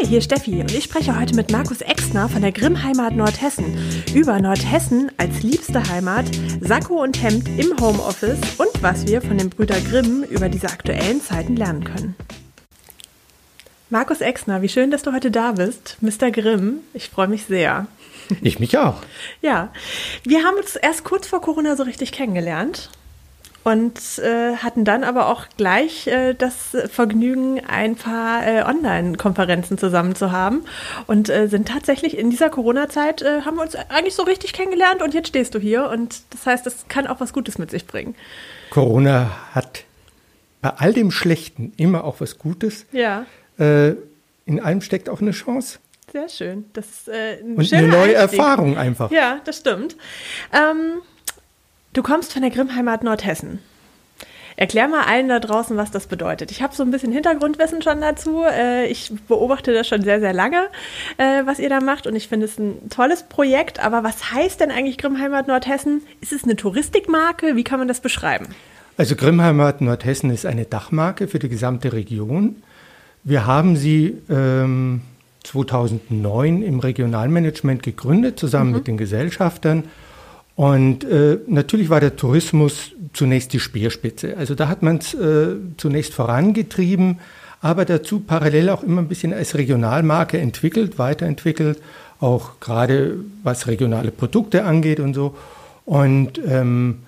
Hi, hier Steffi und ich spreche heute mit Markus Exner von der Grimm-Heimat Nordhessen über Nordhessen als liebste Heimat, Sakko und Hemd im Homeoffice und was wir von den Brüder Grimm über diese aktuellen Zeiten lernen können. Markus Exner, wie schön, dass du heute da bist. Mr. Grimm, ich freue mich sehr. Ich mich auch. Ja, wir haben uns erst kurz vor Corona so richtig kennengelernt und äh, hatten dann aber auch gleich äh, das Vergnügen, ein paar äh, Online-Konferenzen zusammen zu haben und äh, sind tatsächlich in dieser Corona-Zeit, äh, haben wir uns eigentlich so richtig kennengelernt und jetzt stehst du hier und das heißt, das kann auch was Gutes mit sich bringen. Corona hat bei all dem Schlechten immer auch was Gutes. Ja. Äh, in allem steckt auch eine Chance. Sehr schön. Das ist äh, ein Und eine neue Einstieg. Erfahrung einfach. Ja, das stimmt. Ähm, du kommst von der Grimmheimat Nordhessen. Erklär mal allen da draußen, was das bedeutet. Ich habe so ein bisschen Hintergrundwissen schon dazu. Äh, ich beobachte das schon sehr, sehr lange, äh, was ihr da macht. Und ich finde es ein tolles Projekt. Aber was heißt denn eigentlich Grimmheimat Nordhessen? Ist es eine Touristikmarke? Wie kann man das beschreiben? Also Grimmheimat Nordhessen ist eine Dachmarke für die gesamte Region. Wir haben sie ähm, 2009 im Regionalmanagement gegründet, zusammen mit den Gesellschaftern. Und äh, natürlich war der Tourismus zunächst die Speerspitze. Also da hat man es äh, zunächst vorangetrieben, aber dazu parallel auch immer ein bisschen als Regionalmarke entwickelt, weiterentwickelt, auch gerade was regionale Produkte angeht und so. Und ähm,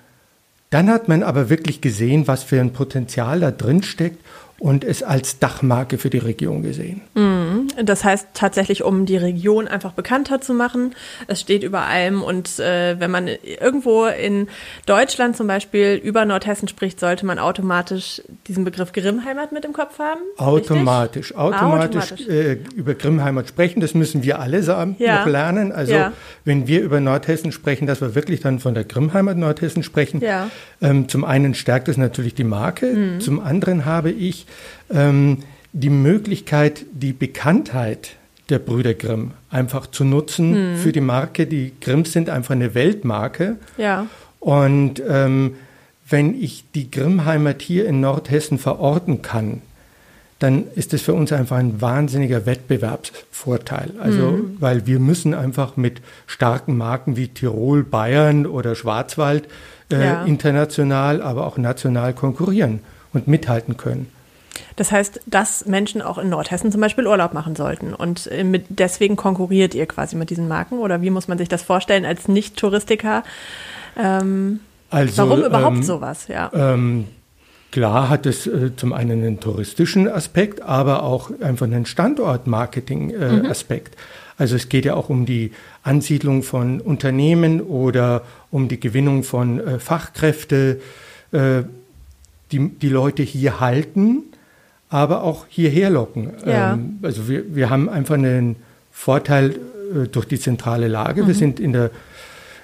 dann hat man aber wirklich gesehen, was für ein Potenzial da drin steckt und es als Dachmarke für die Region gesehen. Das heißt tatsächlich, um die Region einfach bekannter zu machen. Es steht über allem und äh, wenn man irgendwo in Deutschland zum Beispiel über Nordhessen spricht, sollte man automatisch diesen Begriff Grimmheimat mit im Kopf haben. Automatisch, Richtig? automatisch, Automatisch. Äh, über Grimmheimat sprechen, das müssen wir alle sagen, Ja. noch lernen. Also Ja. wenn wir über Nordhessen sprechen, dass wir wirklich dann von der Grimmheimat Nordhessen sprechen. Ja. Ähm, zum einen stärkt es natürlich die Marke, Mhm. zum anderen habe ich ähm, die Möglichkeit, die Bekanntheit der Brüder Grimm einfach zu nutzen Mhm. für die Marke. Die Grimms sind einfach eine Weltmarke. Ja. Und ähm, wenn ich die Grimmheimat hier in Nordhessen verorten kann, dann ist es für uns einfach ein wahnsinniger Wettbewerbsvorteil. Also, weil wir müssen einfach mit starken Marken wie Tirol, Bayern oder Schwarzwald äh, Ja. international, aber auch national konkurrieren und mithalten können. Das heißt, dass Menschen auch in Nordhessen zum Beispiel Urlaub machen sollten. Und äh, mit, deswegen konkurriert ihr quasi mit diesen Marken? Oder wie muss man sich das vorstellen als Nicht-Touristiker? Ähm, Also, warum überhaupt ähm, sowas? Ja. Ähm, klar hat es äh, zum einen einen touristischen Aspekt, aber auch einfach einen Standortmarketing-Aspekt. Also es geht ja auch um die Ansiedlung von Unternehmen oder um die Gewinnung von äh, Fachkräfte, äh, die die Leute hier halten, aber auch hierher locken. Ja. Ähm, also wir, wir haben einfach einen Vorteil äh, durch die zentrale Lage. Wir sind in der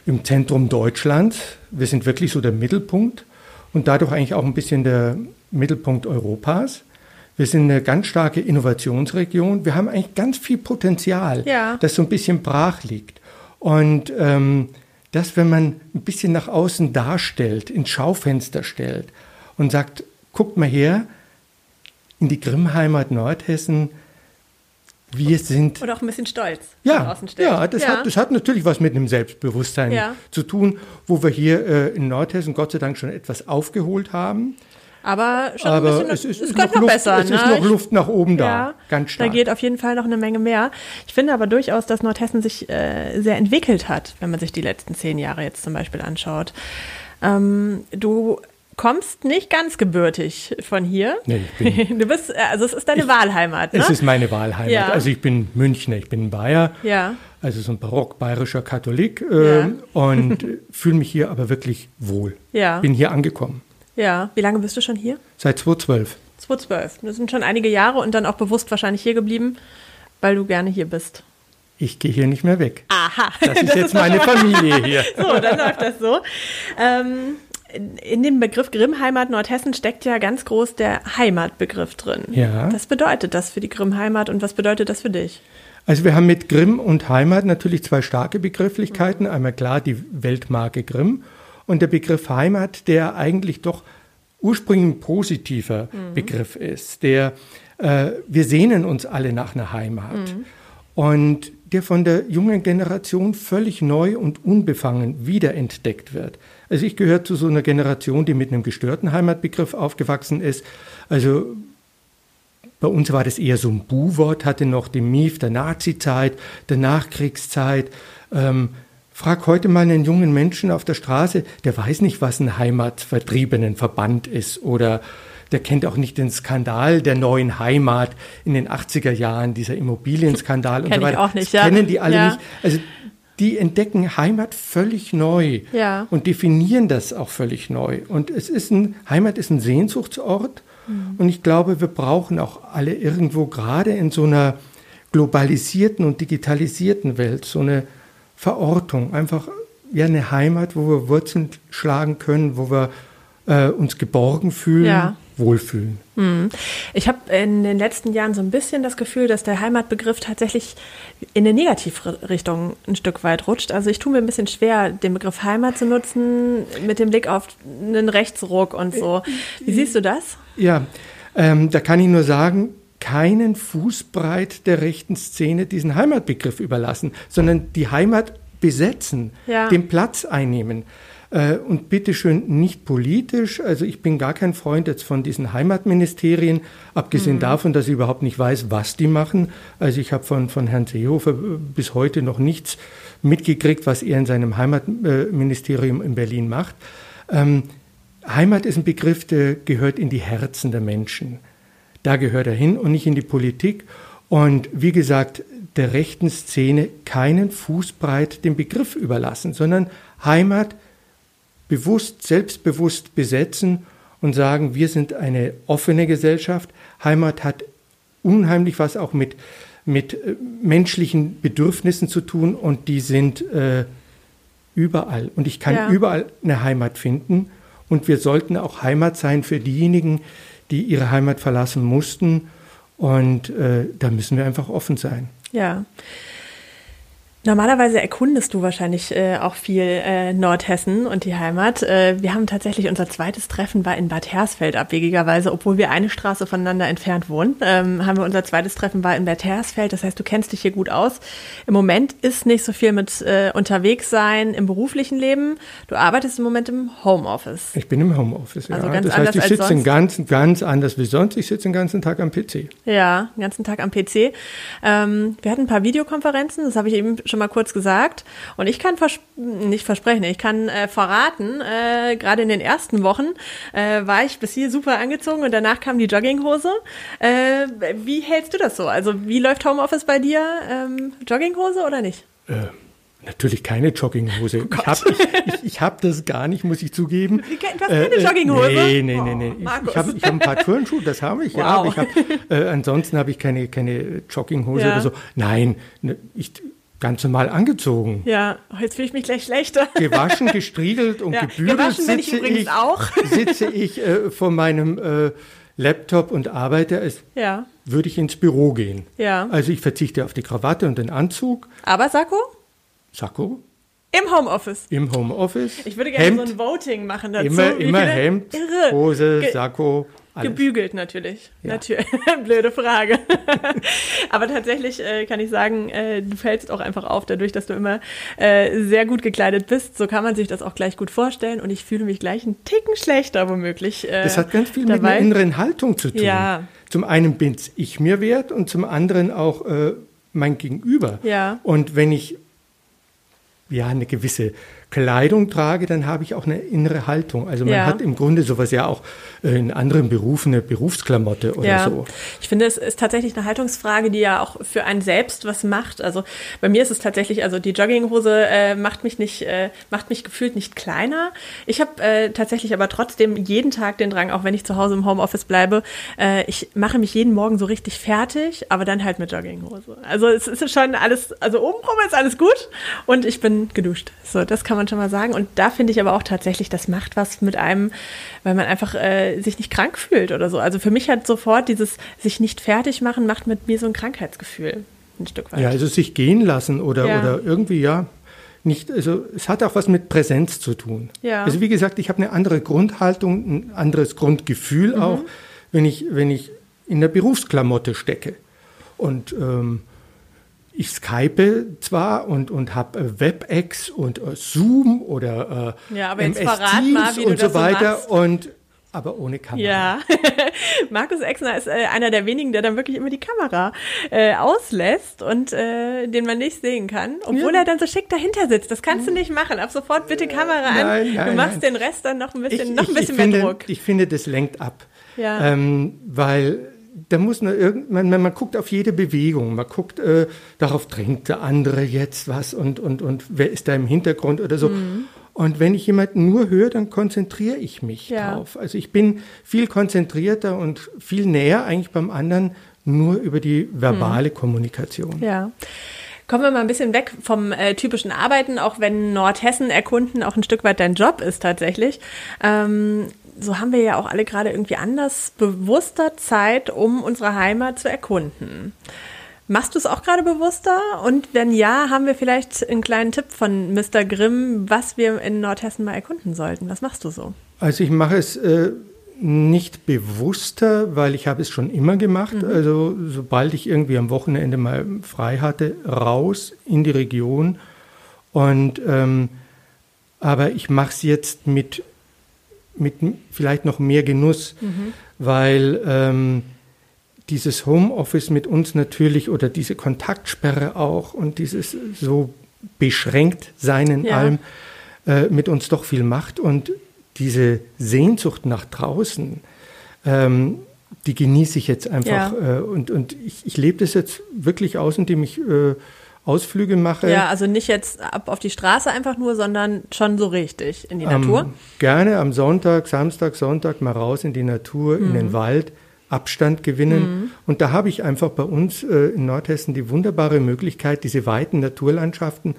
im Zentrum Deutschlands. Wir sind wirklich so der Mittelpunkt und dadurch eigentlich auch ein bisschen der Mittelpunkt Europas. Wir sind eine ganz starke Innovationsregion. Wir haben eigentlich ganz viel Potenzial, Ja. das so ein bisschen brach liegt. Und ähm, das, wenn man ein bisschen nach außen darstellt, ins Schaufenster stellt und sagt, guckt mal her, in die Grimmheimat Nordhessen, wir sind Oder auch ein bisschen stolz ja, ja, das, Hat, das hat natürlich was mit einem Selbstbewusstsein Ja. zu tun, wo wir hier äh, in Nordhessen Gott sei Dank schon etwas aufgeholt haben. Aber schon Aber ein bisschen, es ist, es könnte noch, noch Luft, besser. es ne? ist noch Luft nach oben da, Ja, ganz stark. Da geht auf jeden Fall noch eine Menge mehr. Ich finde aber durchaus, dass Nordhessen sich äh, sehr entwickelt hat, wenn man sich die letzten zehn Jahre jetzt zum Beispiel anschaut. Ähm, du kommst nicht ganz gebürtig von hier. Nee, ich bin- du bist, äh, also es ist deine Wahlheimat, ne? es ist meine Wahlheimat. Ja. Also ich bin Münchner, ich bin Bayer, ja, also so ein barock-bayerischer Katholik äh, Ja. und fühle mich hier aber wirklich wohl. ja, Bin hier angekommen, ja. Wie lange bist du schon hier? seit 2012. 2012. Das sind schon einige Jahre und dann auch bewusst wahrscheinlich hier geblieben, weil du gerne hier bist. Ich gehe hier nicht mehr weg. Aha. Das ist jetzt doch meine Familie hier. So, dann läuft das so. Ähm, in dem Begriff Grimmheimat Nordhessen steckt ja ganz groß der Heimatbegriff drin. Ja. Was bedeutet das für die Grimmheimat und was bedeutet das für dich? Also wir haben mit Grimm und Heimat natürlich zwei starke Begrifflichkeiten. Einmal klar die Weltmarke Grimm und der Begriff Heimat, der eigentlich doch ursprünglich ein positiver Begriff ist, der Äh, wir sehnen uns alle nach einer Heimat. Mhm. Und der von der jungen Generation völlig neu und unbefangen wiederentdeckt wird. Also ich gehöre zu so einer Generation, die mit einem gestörten Heimatbegriff aufgewachsen ist. Also bei uns war das eher so ein Bu-Wort, hatte noch den Mief der Nazi-Zeit, der Nachkriegszeit. Ähm, frag heute mal einen jungen Menschen auf der Straße, der weiß nicht, was ein Heimatvertriebenenverband ist oder der kennt auch nicht den Skandal der neuen Heimat in den 80er Jahren, dieser Immobilienskandal und so weiter. Ich auch nicht, das ja. kennen die alle ja. nicht. Also die entdecken Heimat völlig neu ja. und definieren das auch völlig neu. Und es ist ein, Heimat ist ein Sehnsuchtsort mhm. und ich glaube, wir brauchen auch alle irgendwo gerade in so einer globalisierten und digitalisierten Welt so eine Verortung, einfach ja eine Heimat, wo wir Wurzeln schlagen können, wo wir äh, uns geborgen fühlen. Ja wohlfühlen. Hm. Ich habe in den letzten Jahren so ein bisschen das Gefühl, dass der Heimatbegriff tatsächlich in eine Negativrichtung ein Stück weit rutscht. Also ich tue mir ein bisschen schwer, den Begriff Heimat zu nutzen mit dem Blick auf einen Rechtsruck und so. Wie siehst du das? Ja, ähm, da kann ich nur sagen, keinen Fußbreit der rechten Szene diesen Heimatbegriff überlassen, sondern die Heimat besetzen, ja. den Platz einnehmen. Äh, und bitteschön nicht politisch. Also ich bin gar kein Freund jetzt von diesen Heimatministerien, abgesehen mhm. davon, dass ich überhaupt nicht weiß, was die machen. Also ich habe von, von Herrn Seehofer bis heute noch nichts mitgekriegt, was er in seinem Heimatministerium in Berlin macht. Ähm, Heimat ist ein Begriff, der gehört in die Herzen der Menschen. Da gehört er hin und nicht in die Politik. Und wie gesagt, der rechten Szene keinen Fußbreit den Begriff überlassen, sondern Heimat bewusst, selbstbewusst besetzen und sagen, wir sind eine offene Gesellschaft. Heimat hat unheimlich was auch mit, mit äh, menschlichen Bedürfnissen zu tun und die sind äh, überall. Und ich kann ja. überall eine Heimat finden. Und wir sollten auch Heimat sein für diejenigen, die ihre Heimat verlassen mussten. Und äh, da müssen wir einfach offen sein. Ja. Normalerweise erkundest du wahrscheinlich äh, auch viel äh, Nordhessen und die Heimat. Äh, wir haben tatsächlich unser zweites Treffen war in Bad Hersfeld abwegigerweise, obwohl wir eine Straße voneinander entfernt wohnen. Ähm, haben wir unser zweites Treffen war in Bad Hersfeld. Das heißt, du kennst dich hier gut aus. Im Moment ist nicht so viel mit äh, unterwegs sein im beruflichen Leben. Du arbeitest im Moment im Homeoffice. Ich bin im Homeoffice, ja. Also ganz das heißt, ich sitze den ganzen, ganz anders wie sonst. Ich sitze den ganzen Tag am PC. Ja, den ganzen Tag am PC. Ähm, wir hatten ein paar Videokonferenzen. Das habe ich eben schon mal kurz gesagt. Und ich kann vers nicht versprechen, ich kann äh, verraten, äh, gerade in den ersten Wochen äh, war ich bis hier super angezogen und danach kam die Jogginghose. Äh, wie hältst du das so? Also wie läuft Homeoffice bei dir? Ähm, Jogginghose oder nicht? Äh, natürlich keine Jogginghose. Oh ich habe ich, ich, hab das gar nicht, muss ich zugeben. Du hast keine äh, Jogginghose? Nee, nee, nee. nee. Oh, ich, ich habe hab ein paar Turnschuhe, das habe ich, wow. ja. Aber ich hab, äh, ansonsten habe ich keine, keine Jogginghose ja. oder so. Nein, ne, ich, ganz normal angezogen. Ja, jetzt fühle ich mich gleich schlechter. Gewaschen, gestriegelt und ja, gebügelt gewaschen sitze ich, übrigens ich, auch. sitze ich äh, vor meinem äh, Laptop und arbeite, als ja. würde ich ins Büro gehen. Ja. Also ich verzichte auf die Krawatte und den Anzug. Aber Sakko? Sakko? Im Homeoffice. Im Homeoffice. Ich würde gerne Hemd, so ein Voting machen dazu. Immer, immer Hemd, Irre. Hose, Sakko. Alles. Gebügelt natürlich. Ja. natürlich. Blöde Frage. Aber tatsächlich äh, kann ich sagen, äh, du fällst auch einfach auf, dadurch, dass du immer äh, sehr gut gekleidet bist. So kann man sich das auch gleich gut vorstellen. Und ich fühle mich gleich einen Ticken schlechter womöglich. Äh, das hat ganz viel dabei. mit einer inneren Haltung zu tun. Ja. Zum einen bin ich mir wert und zum anderen auch äh, mein Gegenüber. Ja. Und wenn ich ja eine gewisse Kleidung trage, dann habe ich auch eine innere Haltung. Also man ja. hat im Grunde sowas ja auch äh, in anderen Berufen eine Berufsklamotte oder ja. so. Ich finde, es ist tatsächlich eine Haltungsfrage, die ja auch für einen selbst was macht. Also bei mir ist es tatsächlich, also die Jogginghose äh, macht mich nicht, äh, macht mich gefühlt nicht kleiner. Ich habe äh, tatsächlich aber trotzdem jeden Tag den Drang, auch wenn ich zu Hause im Homeoffice bleibe, äh, ich mache mich jeden Morgen so richtig fertig, aber dann halt mit Jogginghose. Also es ist schon alles, also obenrum ist alles gut und ich bin geduscht. So, das kann man schon mal sagen. Und da finde ich aber auch tatsächlich, das macht was mit einem, weil man einfach äh, sich nicht krank fühlt oder so. Also für mich hat sofort dieses sich nicht fertig machen, macht mit mir so ein Krankheitsgefühl ein Stück weit. Ja, also sich gehen lassen oder, ja. oder irgendwie, ja, nicht, also es hat auch was mit Präsenz zu tun. Ja. Also wie gesagt, ich habe eine andere Grundhaltung, ein anderes Grundgefühl mhm. auch, wenn ich, wenn ich in der Berufsklamotte stecke. Und ähm, ich skype zwar und, und habe WebEx und äh, Zoom oder äh, ja, aber MS verrat mal, und so weiter. So und aber ohne Kamera. Ja, Markus Exner ist äh, einer der wenigen, der dann wirklich immer die Kamera äh, auslässt und äh, den man nicht sehen kann, obwohl ja. er dann so schick dahinter sitzt. Das kannst du nicht machen. Ab sofort bitte Kamera nein, an. Nein, du machst nein. den Rest dann noch ein bisschen, ich, noch ein bisschen ich mehr finde, Druck. Ich finde, das lenkt ab. Ja. Ähm, weil da muss man irgendwann, man, man guckt auf jede Bewegung, man guckt, äh, darauf trinkt der andere jetzt was und, und, und wer ist da im Hintergrund oder so. Mhm. Und wenn ich jemanden nur höre, dann konzentriere ich mich ja. drauf. Also ich bin viel konzentrierter und viel näher eigentlich beim anderen nur über die verbale mhm. Kommunikation. Ja. Kommen wir mal ein bisschen weg vom äh, typischen Arbeiten, auch wenn Nordhessen erkunden auch ein Stück weit dein Job ist tatsächlich. Ähm, so haben wir ja auch alle gerade irgendwie anders bewusster Zeit, um unsere Heimat zu erkunden. Machst du es auch gerade bewusster? Und wenn ja, haben wir vielleicht einen kleinen Tipp von Mr. Grimm, was wir in Nordhessen mal erkunden sollten? Was machst du so? Also ich mache es äh, nicht bewusster, weil ich habe es schon immer gemacht. Mhm. Also sobald ich irgendwie am Wochenende mal frei hatte, raus in die Region. Und ähm, aber ich mache es jetzt mit mit vielleicht noch mehr Genuss, mhm. weil ähm, dieses Homeoffice mit uns natürlich oder diese Kontaktsperre auch und dieses so beschränkt sein in ja. allem äh, mit uns doch viel macht und diese Sehnsucht nach draußen, ähm, die genieße ich jetzt einfach ja. äh, und, und ich, ich lebe das jetzt wirklich aus, indem ich äh, Ausflüge mache. Ja, also nicht jetzt ab auf die Straße einfach nur, sondern schon so richtig in die Natur. Ähm, gerne am Sonntag, Samstag, Sonntag mal raus in die Natur, mhm. in den mhm. Wald, Abstand gewinnen. Mhm. Und da habe ich einfach bei uns äh, in Nordhessen die wunderbare Möglichkeit, diese weiten Naturlandschaften,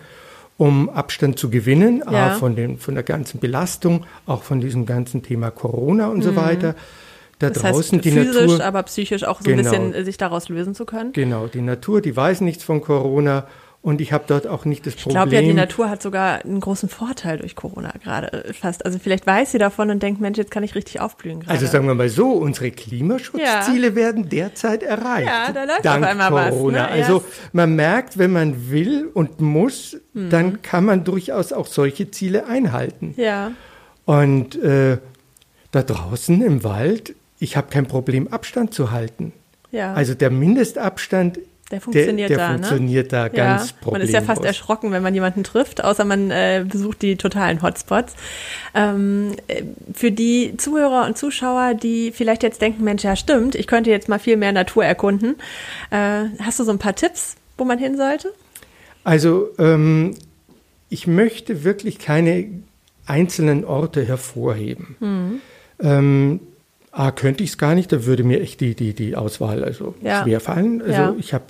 um Abstand zu gewinnen, ja. von, den, von der ganzen Belastung, auch von diesem ganzen Thema Corona und mhm. so weiter da das draußen heißt, die physisch, Natur. aber psychisch auch so genau, ein bisschen äh, sich daraus lösen zu können. Genau, die Natur, die weiß nichts von Corona und ich habe dort auch nicht das Problem. Ich glaube ja, die Natur hat sogar einen großen Vorteil durch Corona gerade äh, fast. Also vielleicht weiß sie davon und denkt, Mensch, jetzt kann ich richtig aufblühen gerade. Also sagen wir mal so, unsere Klimaschutzziele ja. werden derzeit erreicht. Ja, da läuft dank auf einmal Corona. was. Ne? Also man merkt, wenn man will und muss, mhm. dann kann man durchaus auch solche Ziele einhalten. Ja. Und äh, da draußen im Wald ich habe kein Problem, Abstand zu halten. Ja. Also der Mindestabstand der funktioniert der, der da. funktioniert ne? da ganz ja, problemlos. Man ist ja fast erschrocken, wenn man jemanden trifft, außer man äh, besucht die totalen Hotspots. Ähm, äh, für die Zuhörer und Zuschauer, die vielleicht jetzt denken, Mensch, ja stimmt, ich könnte jetzt mal viel mehr Natur erkunden. Äh, hast du so ein paar Tipps, wo man hin sollte? Also ähm, ich möchte wirklich keine einzelnen Orte hervorheben. Mhm. Ähm, A, könnte ich es gar nicht, da würde mir echt die, die, die Auswahl also ja. schwer fallen. Also ja. ich habe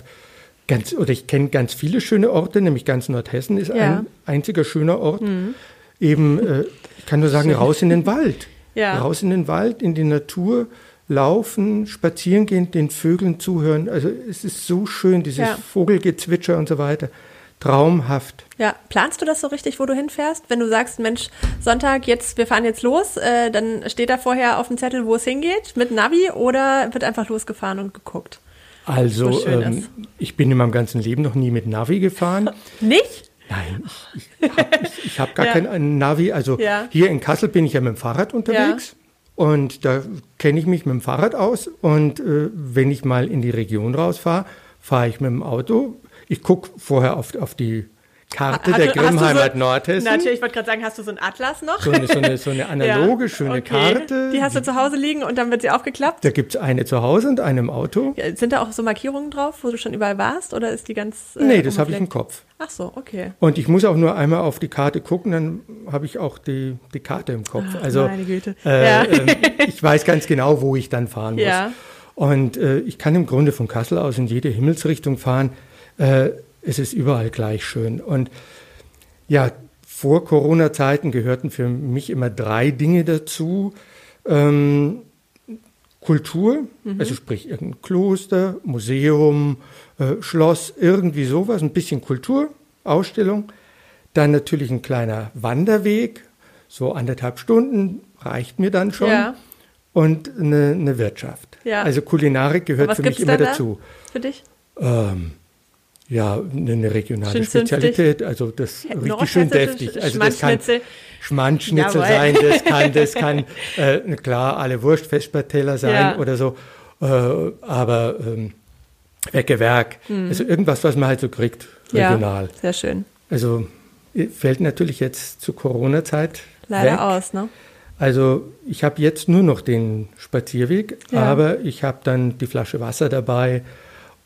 ganz, oder ich kenne ganz viele schöne Orte, nämlich ganz Nordhessen ist ja. ein einziger schöner Ort. Mhm. Eben, äh, ich kann nur sagen, Schön. raus in den Wald. Ja. Raus in den Wald, in die Natur, laufen, spazieren gehen, den Vögeln zuhören. Also es ist so schön, dieses Vogelgezwitscher und so weiter traumhaft. Ja, planst du das so richtig, wo du hinfährst? Wenn du sagst, Mensch, Sonntag, jetzt, wir fahren jetzt los, äh, dann steht da vorher auf dem Zettel, wo es hingeht, mit Navi oder wird einfach losgefahren und geguckt? Also, ähm, ich bin in meinem ganzen Leben noch nie mit Navi gefahren. Nicht? Nein, ich, ich habe hab gar ja. kein Navi. Also ja. hier in Kassel bin ich ja mit dem Fahrrad unterwegs. Ja. Und da kenne ich mich mit dem Fahrrad aus. Und äh, wenn ich mal in die Region rausfahre, fahre ich mit dem Auto ich gucke vorher auf, auf die Karte ha, der Grimmheimat so, Nordhessen. Natürlich, ich wollte gerade sagen, hast du so einen Atlas noch? So eine, so eine, so eine analoge, ja, schöne okay. Karte. Die hast du zu Hause liegen und dann wird sie aufgeklappt? Da gibt es eine zu Hause und eine im Auto. Ja, sind da auch so Markierungen drauf, wo du schon überall warst oder ist die ganz. Äh, nee, das habe ich im Kopf. Ach so, okay. Und ich muss auch nur einmal auf die Karte gucken, dann habe ich auch die, die Karte im Kopf. Ach, also, meine Güte. Äh, ja. äh, ich weiß ganz genau, wo ich dann fahren muss. Und äh, ich kann im Grunde von Kassel aus in jede Himmelsrichtung fahren. Äh, es ist überall gleich schön. Und ja, vor Corona-Zeiten gehörten für mich immer drei Dinge dazu. Ähm, Kultur, mhm. also sprich irgendein Kloster, Museum, äh, Schloss, irgendwie sowas, ein bisschen Kultur, Ausstellung. Dann natürlich ein kleiner Wanderweg, so anderthalb Stunden reicht mir dann schon. Ja. und eine, eine Wirtschaft. Ja. Also Kulinarik gehört für mich immer da dazu. Für dich? Ähm, ja, eine regionale Schön zünftig. Spezialität, also das richtig schön Nordhessische deftig. Also das kann Schmandschnitzel. Sein, das kann, das kann äh, klar alle Wurstfestpateller sein Ja. oder so, äh, aber ähm, Weckewerk, also irgendwas, was man halt so kriegt, regional. Ja, sehr schön. Also fällt natürlich jetzt zur Corona-Zeit Leider weg. aus, ne? Also ich habe jetzt nur noch den Spazierweg, Ja. aber ich habe dann die Flasche Wasser dabei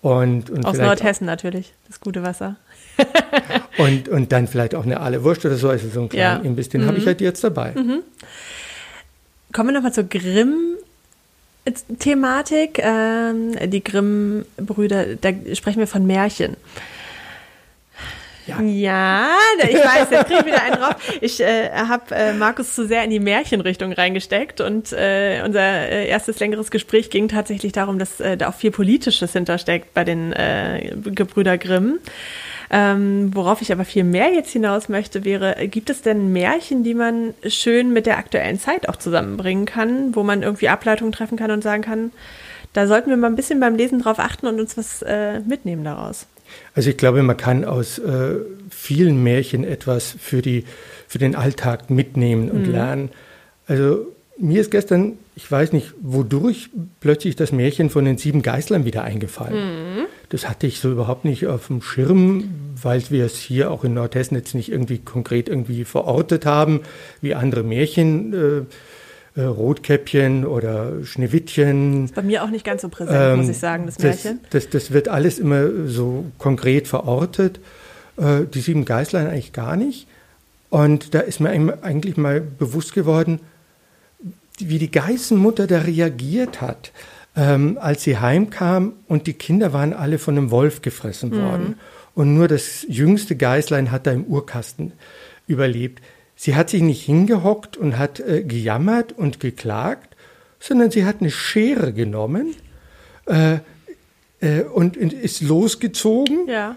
und, und, Aus Nordhessen natürlich, das gute Wasser. und, und dann vielleicht auch eine Aale Wurst oder so, also so einen kleinen Ja. Mhm. Imbiss, den habe ich halt jetzt dabei. Kommen wir nochmal zur Grimm-Thematik. Ähm, die Grimm-Brüder, da sprechen wir von Märchen. Ja. Ja, ich weiß, jetzt kriege ich wieder einen drauf. Ich äh, habe äh, Markus zu sehr in die Märchenrichtung reingesteckt und äh, unser äh, erstes längeres Gespräch ging tatsächlich darum, dass äh, da auch viel Politisches hintersteckt bei den äh, Gebrüder Grimm. Ähm, worauf ich aber viel mehr jetzt hinaus möchte, wäre, äh, gibt es denn Märchen, die man schön mit der aktuellen Zeit auch zusammenbringen kann, wo man irgendwie Ableitungen treffen kann und sagen kann, da sollten wir mal ein bisschen beim Lesen drauf achten und uns was äh, mitnehmen daraus. Also ich glaube, man kann aus äh, vielen Märchen etwas für, die, für den Alltag mitnehmen Mhm. und lernen. Also mir ist gestern, ich weiß nicht wodurch, plötzlich das Märchen von den sieben Geißlern wieder eingefallen. Mhm. Das hatte ich so überhaupt nicht auf dem Schirm, weil wir es hier auch in Nordhessen jetzt nicht irgendwie konkret irgendwie verortet haben, wie andere Märchen, äh, äh, Rotkäppchen oder Schneewittchen. Bei mir auch nicht ganz so präsent, muss Ähm, ich sagen, das Märchen. Das, das wird alles immer so konkret verortet. Äh, die sieben Geißlein eigentlich gar nicht. Und da ist mir eigentlich mal bewusst geworden, wie die Geißenmutter da reagiert hat, ähm, als sie heimkam und die Kinder waren alle von einem Wolf gefressen worden. Und nur das jüngste Geißlein hat da im Urkasten überlebt. Sie hat sich nicht hingehockt und hat äh, gejammert und geklagt, sondern sie hat eine Schere genommen äh, äh, und und ist losgezogen Ja.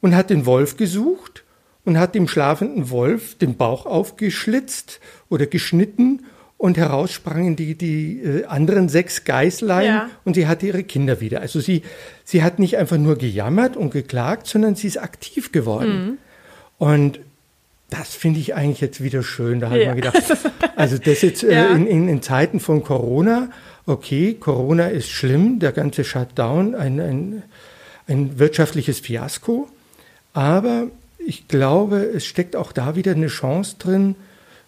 und hat den Wolf gesucht und hat dem schlafenden Wolf den Bauch aufgeschlitzt oder geschnitten und heraus sprangen die, die äh, anderen sechs Geißlein Ja. und sie hatte ihre Kinder wieder. Also sie, sie hat nicht einfach nur gejammert und geklagt, sondern sie ist aktiv geworden. Und das finde ich eigentlich jetzt wieder schön. Da habe Ja. ich mir gedacht, also das jetzt äh, Ja. in, in, in Zeiten von Corona, okay, Corona ist schlimm, der ganze Shutdown, ein, ein, ein wirtschaftliches Fiasko. Aber ich glaube, es steckt auch da wieder eine Chance drin.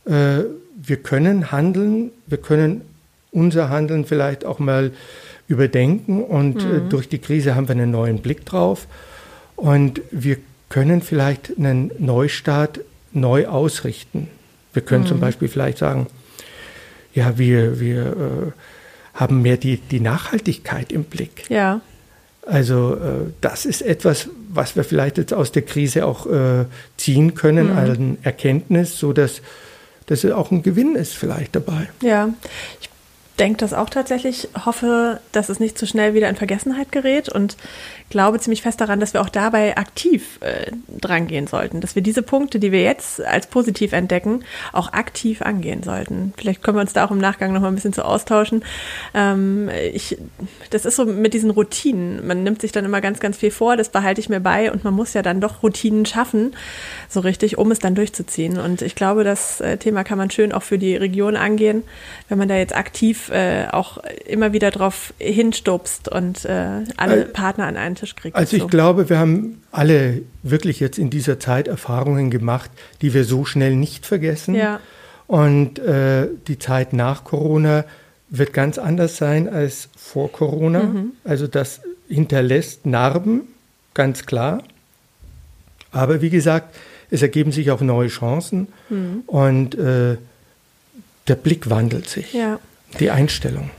Äh, wir können handeln, wir können unser Handeln vielleicht auch mal überdenken und äh, durch die Krise haben wir einen neuen Blick drauf und wir können vielleicht einen Neustart neu ausrichten. Wir können zum Beispiel vielleicht sagen, ja, wir, wir äh, haben mehr die, die Nachhaltigkeit im Blick. Ja. Also äh, das ist etwas, was wir vielleicht jetzt aus der Krise auch äh, ziehen können, an Erkenntnis, so dass dass es auch ein Gewinn ist vielleicht dabei. Ja, ich denke das auch tatsächlich, hoffe, dass es nicht zu schnell wieder in Vergessenheit gerät und glaube ziemlich fest daran, dass wir auch dabei aktiv äh, dran gehen sollten, dass wir diese Punkte, die wir jetzt als positiv entdecken, auch aktiv angehen sollten. Vielleicht können wir uns da auch im Nachgang noch mal ein bisschen zu austauschen. Ähm, ich, das ist so mit diesen Routinen. Man nimmt sich dann immer ganz, ganz viel vor, das behalte ich mir bei und man muss ja dann doch Routinen schaffen, so richtig, um es dann durchzuziehen. Und ich glaube, das äh, Thema kann man schön auch für die Region angehen, wenn man da jetzt aktiv äh, auch immer wieder drauf hinstupst und äh, alle Partner an einen Tisch kriegt. Also ich So. glaube, wir haben alle wirklich jetzt in dieser Zeit Erfahrungen gemacht, die wir so schnell nicht vergessen. Ja. Und äh, die Zeit nach Corona wird ganz anders sein als vor Corona. Mhm. Also das hinterlässt Narben, ganz klar. Aber wie gesagt, es ergeben sich auch neue Chancen Mhm. und äh, der Blick wandelt sich, Ja. Die Einstellung.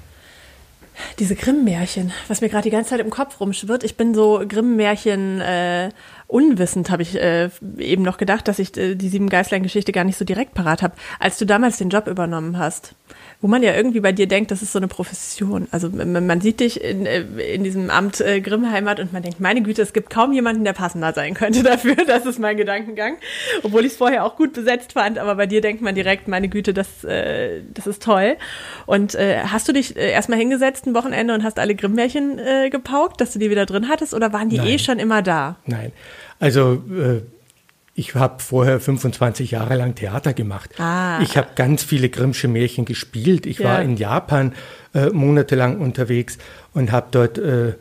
Diese Grimm-Märchen, was mir gerade die ganze Zeit im Kopf rumschwirrt. Ich bin so Grimm-Märchen äh, unwissend habe ich äh, eben noch gedacht, dass ich äh, die Sieben Geißlein-Geschichte gar nicht so direkt parat habe. Als du damals den Job übernommen hast, wo man ja irgendwie bei dir denkt, das ist so eine Profession. Also man sieht dich in, äh, in diesem Amt äh, Grimmheimat und man denkt, meine Güte, es gibt kaum jemanden, der passender sein könnte dafür. Das ist mein Gedankengang. Obwohl ich es vorher auch gut besetzt fand, aber bei dir denkt man direkt, meine Güte, das, äh, das ist toll. Und äh, hast du dich äh, erstmal hingesetzt ein Wochenende und hast alle Grimm-Märchen äh, gepaukt, dass du die wieder drin hattest oder waren die Nein. eh schon immer da? Nein. Also äh, ich habe vorher 25 Jahre lang Theater gemacht. Ah. Ich habe ganz viele Grimmsche Märchen gespielt. Ich Ja. war in Japan äh, monatelang unterwegs und habe dort äh,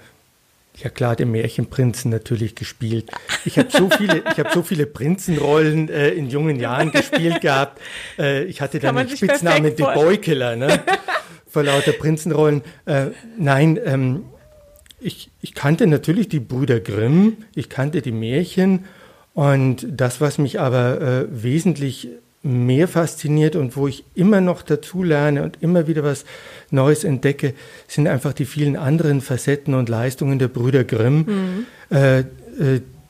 ja klar den Märchenprinzen natürlich gespielt. Ich habe so viele, ich habe so viele Prinzenrollen äh, in jungen Jahren gespielt gehabt. Äh, ich hatte dann den Spitznamen vorstellen. Boykiller, ne? Vor lauter Prinzenrollen. Äh, nein, ähm, ich, ich kannte natürlich die Brüder Grimm, ich kannte die Märchen und das, was mich aber äh, wesentlich mehr fasziniert und wo ich immer noch dazu lerne und immer wieder was Neues entdecke, sind einfach die vielen anderen Facetten und Leistungen der Brüder Grimm. Äh, äh,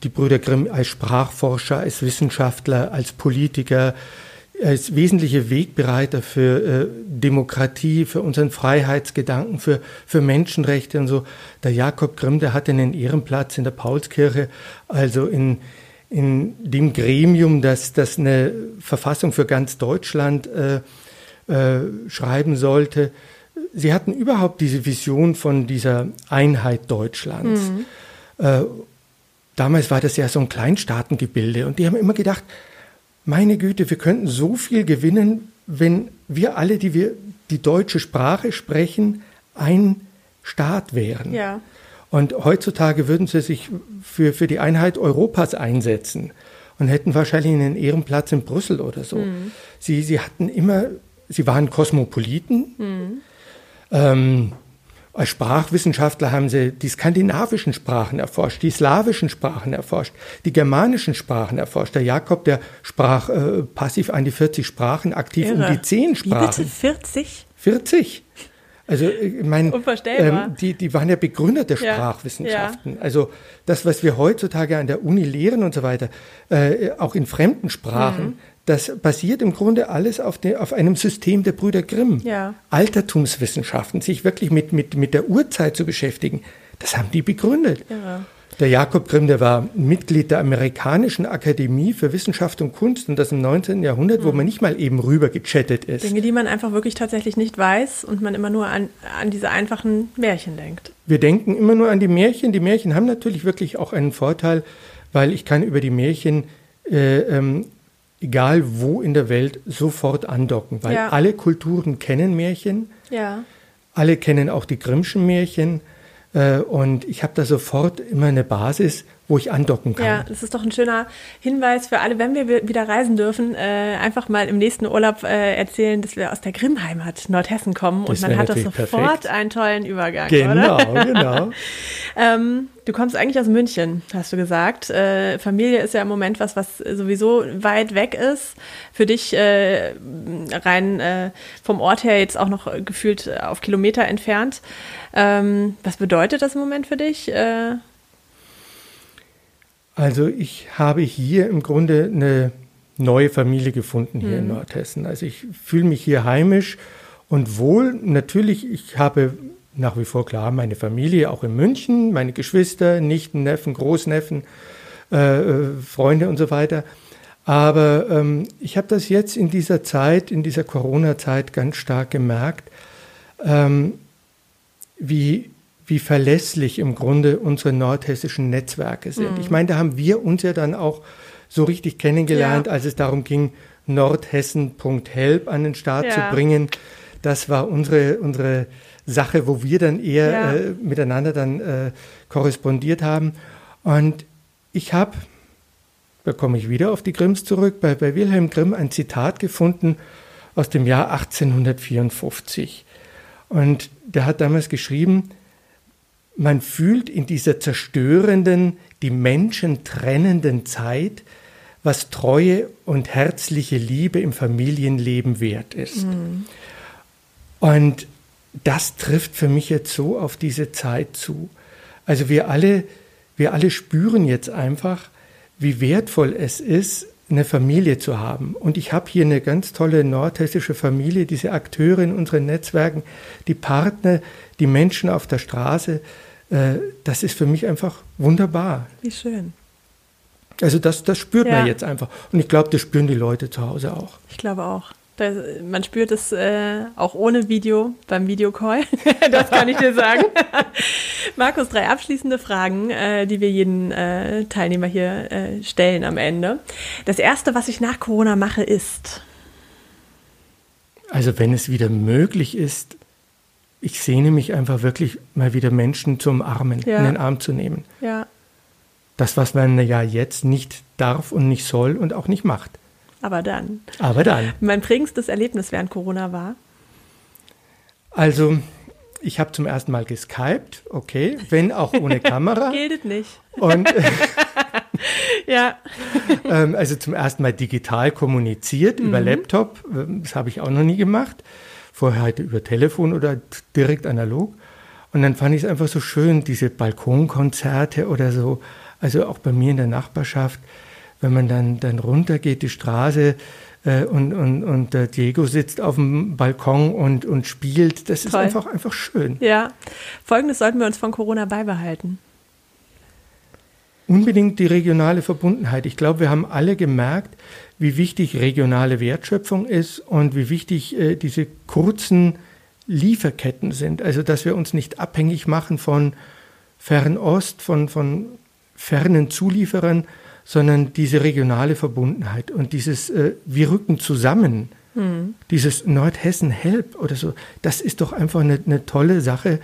die Brüder Grimm als Sprachforscher, als Wissenschaftler, als Politiker, als wesentliche Wegbereiter für äh, Demokratie, für unseren Freiheitsgedanken, für, für Menschenrechte und so. Der Jakob Grimm, der hatte einen Ehrenplatz in der Paulskirche, also in, in dem Gremium, das, das eine Verfassung für ganz Deutschland äh, äh, schreiben sollte. Sie hatten überhaupt diese Vision von dieser Einheit Deutschlands. Äh, damals war das ja so ein Kleinstaatengebilde und die haben immer gedacht, meine Güte, wir könnten so viel gewinnen, wenn wir alle, die wir die deutsche Sprache sprechen, ein Staat wären. Ja. Und heutzutage würden sie sich für, für die Einheit Europas einsetzen und hätten wahrscheinlich einen Ehrenplatz in Brüssel oder so. Sie, sie hatten immer, sie waren Kosmopoliten. Ähm, als Sprachwissenschaftler haben sie die skandinavischen Sprachen erforscht, die slawischen Sprachen erforscht, die germanischen Sprachen erforscht. Der Jakob, der sprach äh, passiv an die 40 Sprachen, aktiv Irre. um die 10 Wie bitte? Sprachen. 40? 40. Also ich meine, ähm, die, die waren ja Begründer der Ja, Sprachwissenschaften. Also das, was wir heutzutage an der Uni lehren und so weiter, äh, auch in fremden Sprachen, Mhm. Das basiert im Grunde alles auf, de, auf einem System der Brüder Grimm. Ja. Altertumswissenschaften, sich wirklich mit, mit, mit der Urzeit zu beschäftigen, das haben die begründet. Irre. Der Jakob Grimm, der war Mitglied der Amerikanischen Akademie für Wissenschaft und Kunst und das im 19. Jahrhundert, Mhm. wo man nicht mal eben rüber gechattet ist. Dinge, die man einfach wirklich tatsächlich nicht weiß und man immer nur an, an diese einfachen Märchen denkt. Wir denken immer nur an die Märchen. Die Märchen haben natürlich wirklich auch einen Vorteil, weil ich kann über die Märchen, äh, ähm, egal wo in der Welt, sofort andocken, weil Ja. alle Kulturen kennen Märchen, Ja. alle kennen auch die Grimmschen Märchen äh, und ich habe da sofort immer eine Basis, wo ich andocken kann. Ja, das ist doch ein schöner Hinweis für alle, wenn wir wi- wieder reisen dürfen, äh, einfach mal im nächsten Urlaub äh, erzählen, dass wir aus der Grimmheimat Nordhessen kommen Das und man hat doch sofort perfekt. einen tollen Übergang, Genau, oder? genau. Ähm, du kommst eigentlich aus München, hast du gesagt. Äh, Familie ist ja im Moment was, was sowieso weit weg ist. Für dich äh, rein äh, vom Ort her jetzt auch noch äh, gefühlt äh, auf Kilometer entfernt. Ähm, was bedeutet das im Moment für dich? Also ich habe hier im Grunde eine neue Familie gefunden hier in Nordhessen. Also ich fühle mich hier heimisch und wohl. Natürlich, ich habe nach wie vor klar meine Familie auch in München, meine Geschwister, Nichten, Neffen, Großneffen, äh, Freunde und so weiter. Aber ähm, ich habe das jetzt in dieser Zeit, in dieser Corona-Zeit ganz stark gemerkt, ähm, wie, wie verlässlich im Grunde unsere nordhessischen Netzwerke sind. Ich meine, da haben wir uns ja dann auch so richtig kennengelernt, Ja. als es darum ging, nordhessen.help an den Start Ja. zu bringen. Das war unsere, unsere Sache, wo wir dann eher Ja. äh, miteinander dann äh, korrespondiert haben. Und ich habe, da komme ich wieder auf die Grimms zurück, bei, bei Wilhelm Grimm ein Zitat gefunden aus dem Jahr 1854. Und der hat damals geschrieben, man fühlt in dieser zerstörenden, die Menschen trennenden Zeit, was Treue und herzliche Liebe im Familienleben wert ist. Und das trifft für mich jetzt so auf diese Zeit zu. Also wir alle, wir alle spüren jetzt einfach, wie wertvoll es ist, eine Familie zu haben. Und ich habe hier eine ganz tolle nordhessische Familie, diese Akteure in unseren Netzwerken, die Partner, die Menschen auf der Straße. Äh, das ist für mich einfach wunderbar. Wie schön. Also das, das spürt ja. man jetzt einfach. Und ich glaube, das spüren die Leute zu Hause auch. Ich glaube auch. Das, man spürt es äh, auch ohne Video beim Videocall. das kann ich dir sagen. Markus, drei abschließende Fragen, äh, die wir jeden äh, Teilnehmer hier äh, stellen am Ende. Das erste, was ich nach Corona mache, ist. Also, wenn es wieder möglich ist, ich sehne mich einfach wirklich mal wieder Menschen zu umarmen, ja. in den Arm zu nehmen. Ja. Das, was man ja jetzt nicht darf und nicht soll und auch nicht macht. Aber dann. Aber dann. Mein prägendstes Erlebnis während Corona war? Also, ich habe zum ersten Mal geskypt, okay, wenn auch ohne Kamera. Gilt nicht. Und ja. ähm, also zum ersten Mal digital kommuniziert mhm. über Laptop. Das habe ich auch noch nie gemacht. Vorher halt über Telefon oder direkt analog. Und dann fand ich es einfach so schön, diese Balkonkonzerte oder so. Also auch bei mir in der Nachbarschaft wenn man dann, dann runtergeht die Straße äh, und, und, und der Diego sitzt auf dem Balkon und, und spielt, das Toll. ist einfach, einfach schön. Ja, folgendes sollten wir uns von Corona beibehalten. Unbedingt die regionale Verbundenheit. Ich glaube, wir haben alle gemerkt, wie wichtig regionale Wertschöpfung ist und wie wichtig äh, diese kurzen Lieferketten sind. Also, dass wir uns nicht abhängig machen von Fernost, von, von fernen Zulieferern, sondern diese regionale Verbundenheit und dieses äh, Wir rücken zusammen, mhm. dieses Nordhessen Help oder so, das ist doch einfach eine, eine tolle Sache.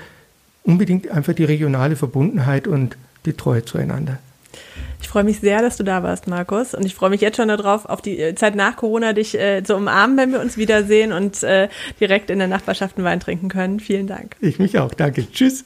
Unbedingt einfach die regionale Verbundenheit und die Treue zueinander. Ich freue mich sehr, dass du da warst, Markus. Und ich freue mich jetzt schon darauf, auf die äh, Zeit nach Corona dich äh, zu umarmen, wenn wir uns wiedersehen und äh, direkt in der Nachbarschaft einen Wein trinken können. Vielen Dank. Ich mich auch. Danke. Tschüss.